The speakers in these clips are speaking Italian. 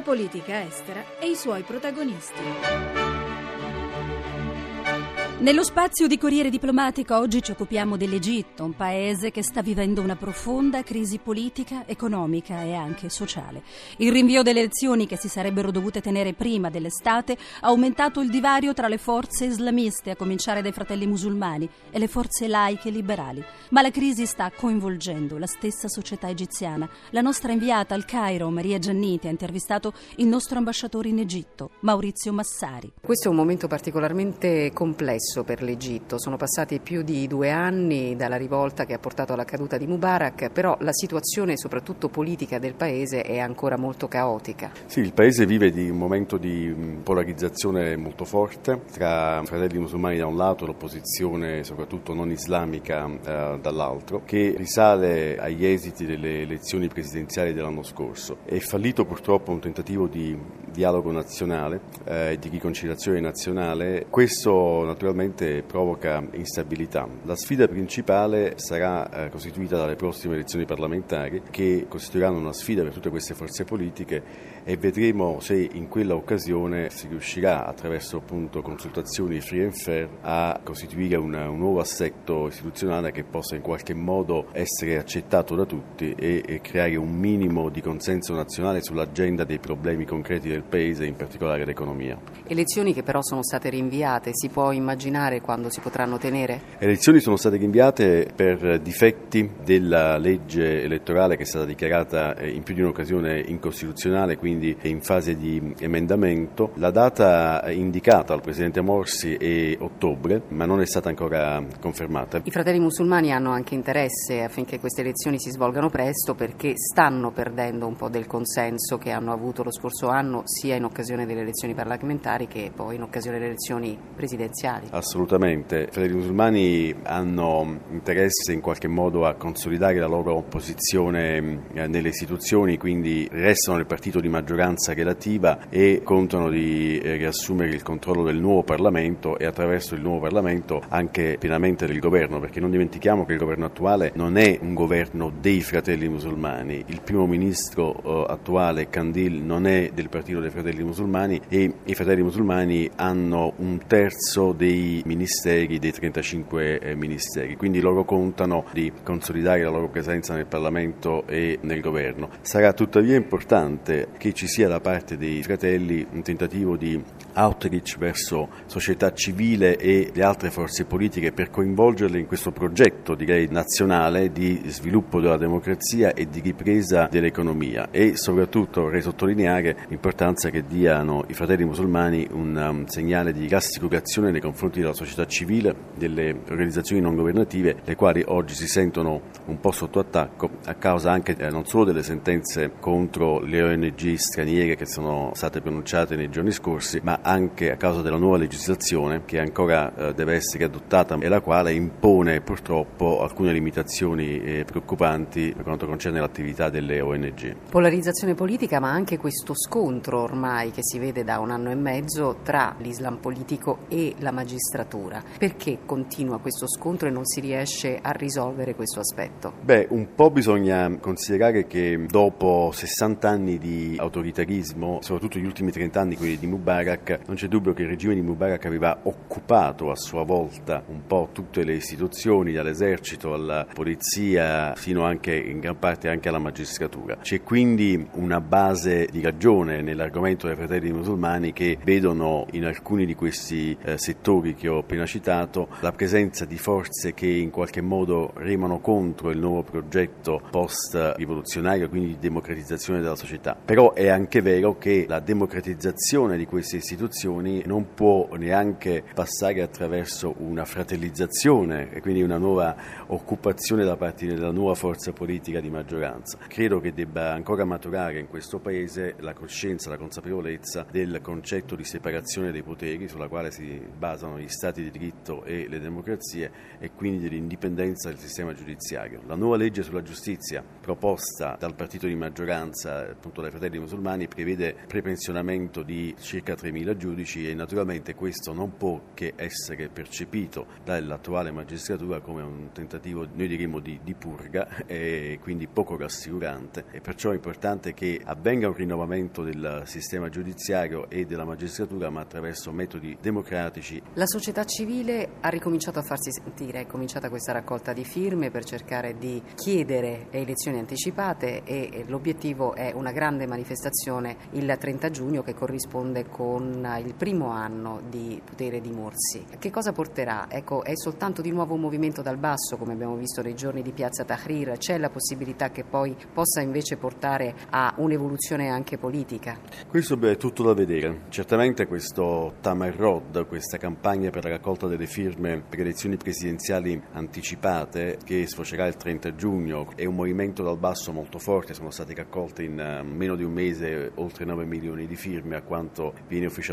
La politica estera e i suoi protagonisti. Nello spazio di Corriere Diplomatico oggi ci occupiamo dell'Egitto, un paese che sta vivendo una profonda crisi politica, economica e anche sociale. Il rinvio delle elezioni che si sarebbero dovute tenere prima dell'estate ha aumentato il divario tra le forze islamiste, a cominciare dai fratelli musulmani, e le forze laiche liberali. Ma la crisi sta coinvolgendo la stessa società egiziana. La nostra inviata al Cairo, Maria Gianniti, ha intervistato il nostro ambasciatore in Egitto, Maurizio Massari. Questo è un momento particolarmente complesso complesso per l'Egitto. Sono passati più di due anni dalla rivolta che ha portato alla caduta di Mubarak, però la situazione soprattutto politica del paese è ancora molto caotica. Sì, il paese vive di un momento di polarizzazione molto forte tra fratelli musulmani da un lato e l'opposizione soprattutto non islamica eh, dall'altro, che risale agli esiti delle elezioni presidenziali dell'anno scorso. È fallito purtroppo un tentativo di dialogo nazionale eh, di riconciliazione nazionale. Questo naturalmente naturalmente provoca instabilità. La sfida principale sarà eh, costituita dalle prossime elezioni parlamentari che costituiranno una sfida per tutte queste forze politiche e vedremo se in quella occasione si riuscirà attraverso appunto consultazioni free and fair a costituire una, un nuovo assetto istituzionale che possa in qualche modo essere accettato da tutti e, e creare un minimo di consenso nazionale sull'agenda dei problemi concreti del Paese, in particolare l'economia. Elezioni che però sono state rinviate, si può immaginare immaginare quando si potranno tenere? Le elezioni sono state rinviate per difetti della legge elettorale che è stata dichiarata eh, in più di un'occasione incostituzionale, quindi in fase di emendamento. La data indicata dal Presidente Morsi è ottobre, ma non è stata ancora confermata. I fratelli musulmani hanno anche interesse affinché queste elezioni si svolgano presto perché stanno perdendo un po' del consenso che hanno avuto lo scorso anno sia in occasione delle elezioni parlamentari che poi in occasione delle elezioni presidenziali. Assolutamente, i fratelli musulmani hanno interesse in qualche modo a consolidare la loro posizione eh, nelle istituzioni, quindi restano nel partito di maggioranza relativa e contano di eh, riassumere il controllo del nuovo Parlamento e attraverso il nuovo Parlamento anche pienamente del governo, perché non dimentichiamo che il governo attuale non è un governo dei fratelli musulmani, il primo ministro eh, attuale Kandil non è del partito dei fratelli musulmani e i fratelli musulmani hanno un terzo dei ministeri, dei 35 eh, ministeri, quindi loro contano di consolidare la loro presenza nel Parlamento e nel governo. Sarà tuttavia importante che ci sia da parte dei fratelli un tentativo di outreach verso società civile e le altre forze politiche per coinvolgerle in questo progetto direi nazionale di sviluppo della democrazia e di ripresa dell'economia e soprattutto vorrei sottolineare l'importanza che diano i fratelli musulmani un um, segnale di rassicurazione nei confronti della società civile, delle organizzazioni non governative, le quali oggi si sentono un po' sotto attacco a causa anche eh, non solo delle sentenze contro le ONG straniere che sono state pronunciate nei giorni scorsi, ma anche a causa della nuova legislazione che ancora eh, deve essere adottata e la quale impone purtroppo alcune limitazioni eh, preoccupanti per quanto concerne l'attività delle ONG. Polarizzazione politica, ma anche questo scontro ormai che si vede da un anno e mezzo tra l'Islam politico e la magistratura. Perché continua questo scontro e non si riesce a risolvere questo aspetto? Beh, un po' bisogna considerare che dopo 60 anni di autoritarismo, soprattutto gli ultimi 30 anni, quelli di Mubarak, non c'è dubbio che il regime di Mubarak aveva occupato a sua volta un po' tutte le istituzioni, dall'esercito alla polizia, fino anche in gran parte anche alla magistratura. C'è quindi una base di ragione nell'argomento dei fratelli musulmani che vedono in alcuni di questi eh, settori che ho appena citato, la presenza di forze che in qualche modo remano contro il nuovo progetto post-rivoluzionario, quindi di democratizzazione della società. Però è anche vero che la democratizzazione di queste istituzioni non può neanche passare attraverso una fratellizzazione e quindi una nuova occupazione da parte della nuova forza politica di maggioranza. Credo che debba ancora maturare in questo Paese la coscienza, la consapevolezza del concetto di separazione dei poteri sulla quale si basano gli stati di diritto e le democrazie e quindi dell'indipendenza del sistema giudiziario. La nuova legge sulla giustizia proposta dal partito di maggioranza, appunto dai fratelli musulmani, prevede prepensionamento di circa 3.000 giudici e naturalmente questo non può che essere percepito dall'attuale magistratura come un tentativo, noi diremmo, di, di purga e quindi poco rassicurante e perciò è importante che avvenga un rinnovamento del sistema giudiziario e della magistratura ma attraverso metodi democratici. La società civile ha ricominciato a farsi sentire, è cominciata questa raccolta di firme per cercare di chiedere elezioni anticipate e l'obiettivo è una grande manifestazione il 30 giugno che corrisponde con il primo anno di potere di Morsi. Che cosa porterà? Ecco, è soltanto di nuovo un movimento dal basso come abbiamo visto nei giorni di Piazza Tahrir, c'è la possibilità che poi possa invece portare a un'evoluzione anche politica? Questo beh, è tutto da vedere. Certamente questo Tamarrod, questa campagna per la raccolta delle firme per elezioni presidenziali anticipate che sfocerà il 30 giugno è un movimento dal basso molto forte, sono state raccolte in eh, meno di un mese oltre 9 milioni di firme a quanto viene ufficialmente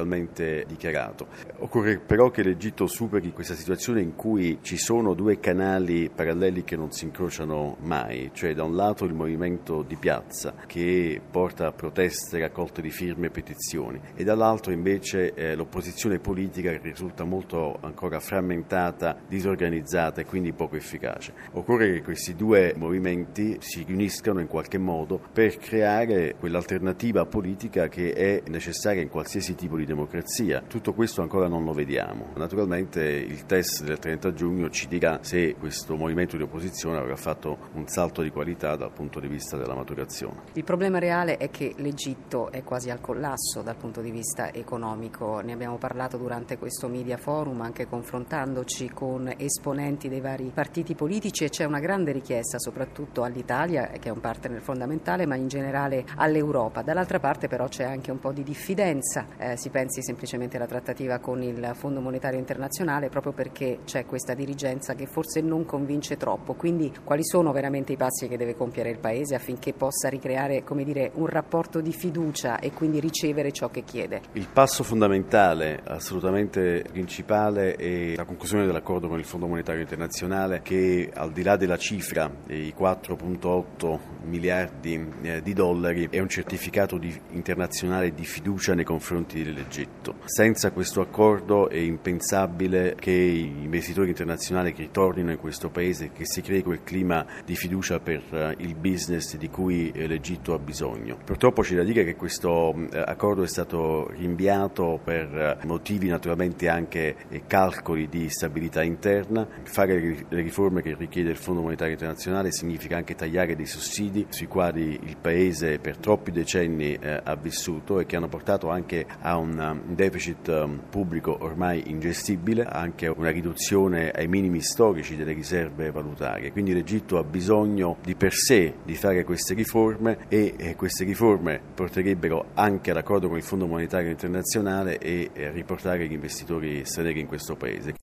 dichiarato. Occorre però che l'Egitto superi questa situazione in cui ci sono due canali paralleli che non si incrociano mai, cioè da un lato il movimento di piazza che porta a proteste, raccolte di firme e petizioni e dall'altro invece eh, l'opposizione politica che risulta molto ancora frammentata, disorganizzata e quindi poco efficace. Occorre che questi due movimenti si riuniscano in qualche modo per creare quell'alternativa politica che è necessaria in qualsiasi tipo di democrazia. Tutto questo ancora non lo vediamo. Naturalmente il test del 30 giugno ci dirà se questo movimento di opposizione avrà fatto un salto di qualità dal punto di vista della maturazione. Il problema reale è che l'Egitto è quasi al collasso dal punto di vista economico. Ne abbiamo parlato durante questo media forum anche confrontandoci con esponenti dei vari partiti politici e c'è una grande richiesta soprattutto all'Italia che è un partner fondamentale ma in generale all'Europa. Dall'altra parte però c'è anche un po' di diffidenza, eh, si pensi semplicemente alla trattativa con il Fondo Monetario Internazionale proprio perché c'è questa dirigenza che forse non convince troppo. Quindi quali sono veramente i passi che deve compiere il Paese affinché possa ricreare dire, un rapporto di fiducia e quindi ricevere ciò che chiede? Il passo fondamentale, assolutamente principale, è la conclusione dell'accordo con il Fondo Monetario Internazionale che al di là della cifra, i 4.8 miliardi eh, di dollari, è un certificato di, internazionale di fiducia nei confronti dell'Egitto. Senza questo accordo è impensabile che gli investitori internazionali che ritornino in questo paese, che si crei quel clima di fiducia per eh, il business di cui eh, l'Egitto ha bisogno. Purtroppo c'è da dire che questo accordo è stato rinviato per motivi naturalmente anche calcoli di stabilità interna. Fare le riforme che richiede il Fondo Monetario Internazionale significa anche tagliare dei sussidi sui quali il Paese per troppi decenni eh, ha vissuto e che hanno portato anche a un um, deficit um, pubblico ormai ingestibile, anche una riduzione ai minimi storici delle riserve valutarie. Quindi l'Egitto ha bisogno di per sé di fare queste riforme e queste riforme porterebbero anche all'accordo con il Fondo Monetario Internazionale e riportare gli investitori stranieri in questo Paese.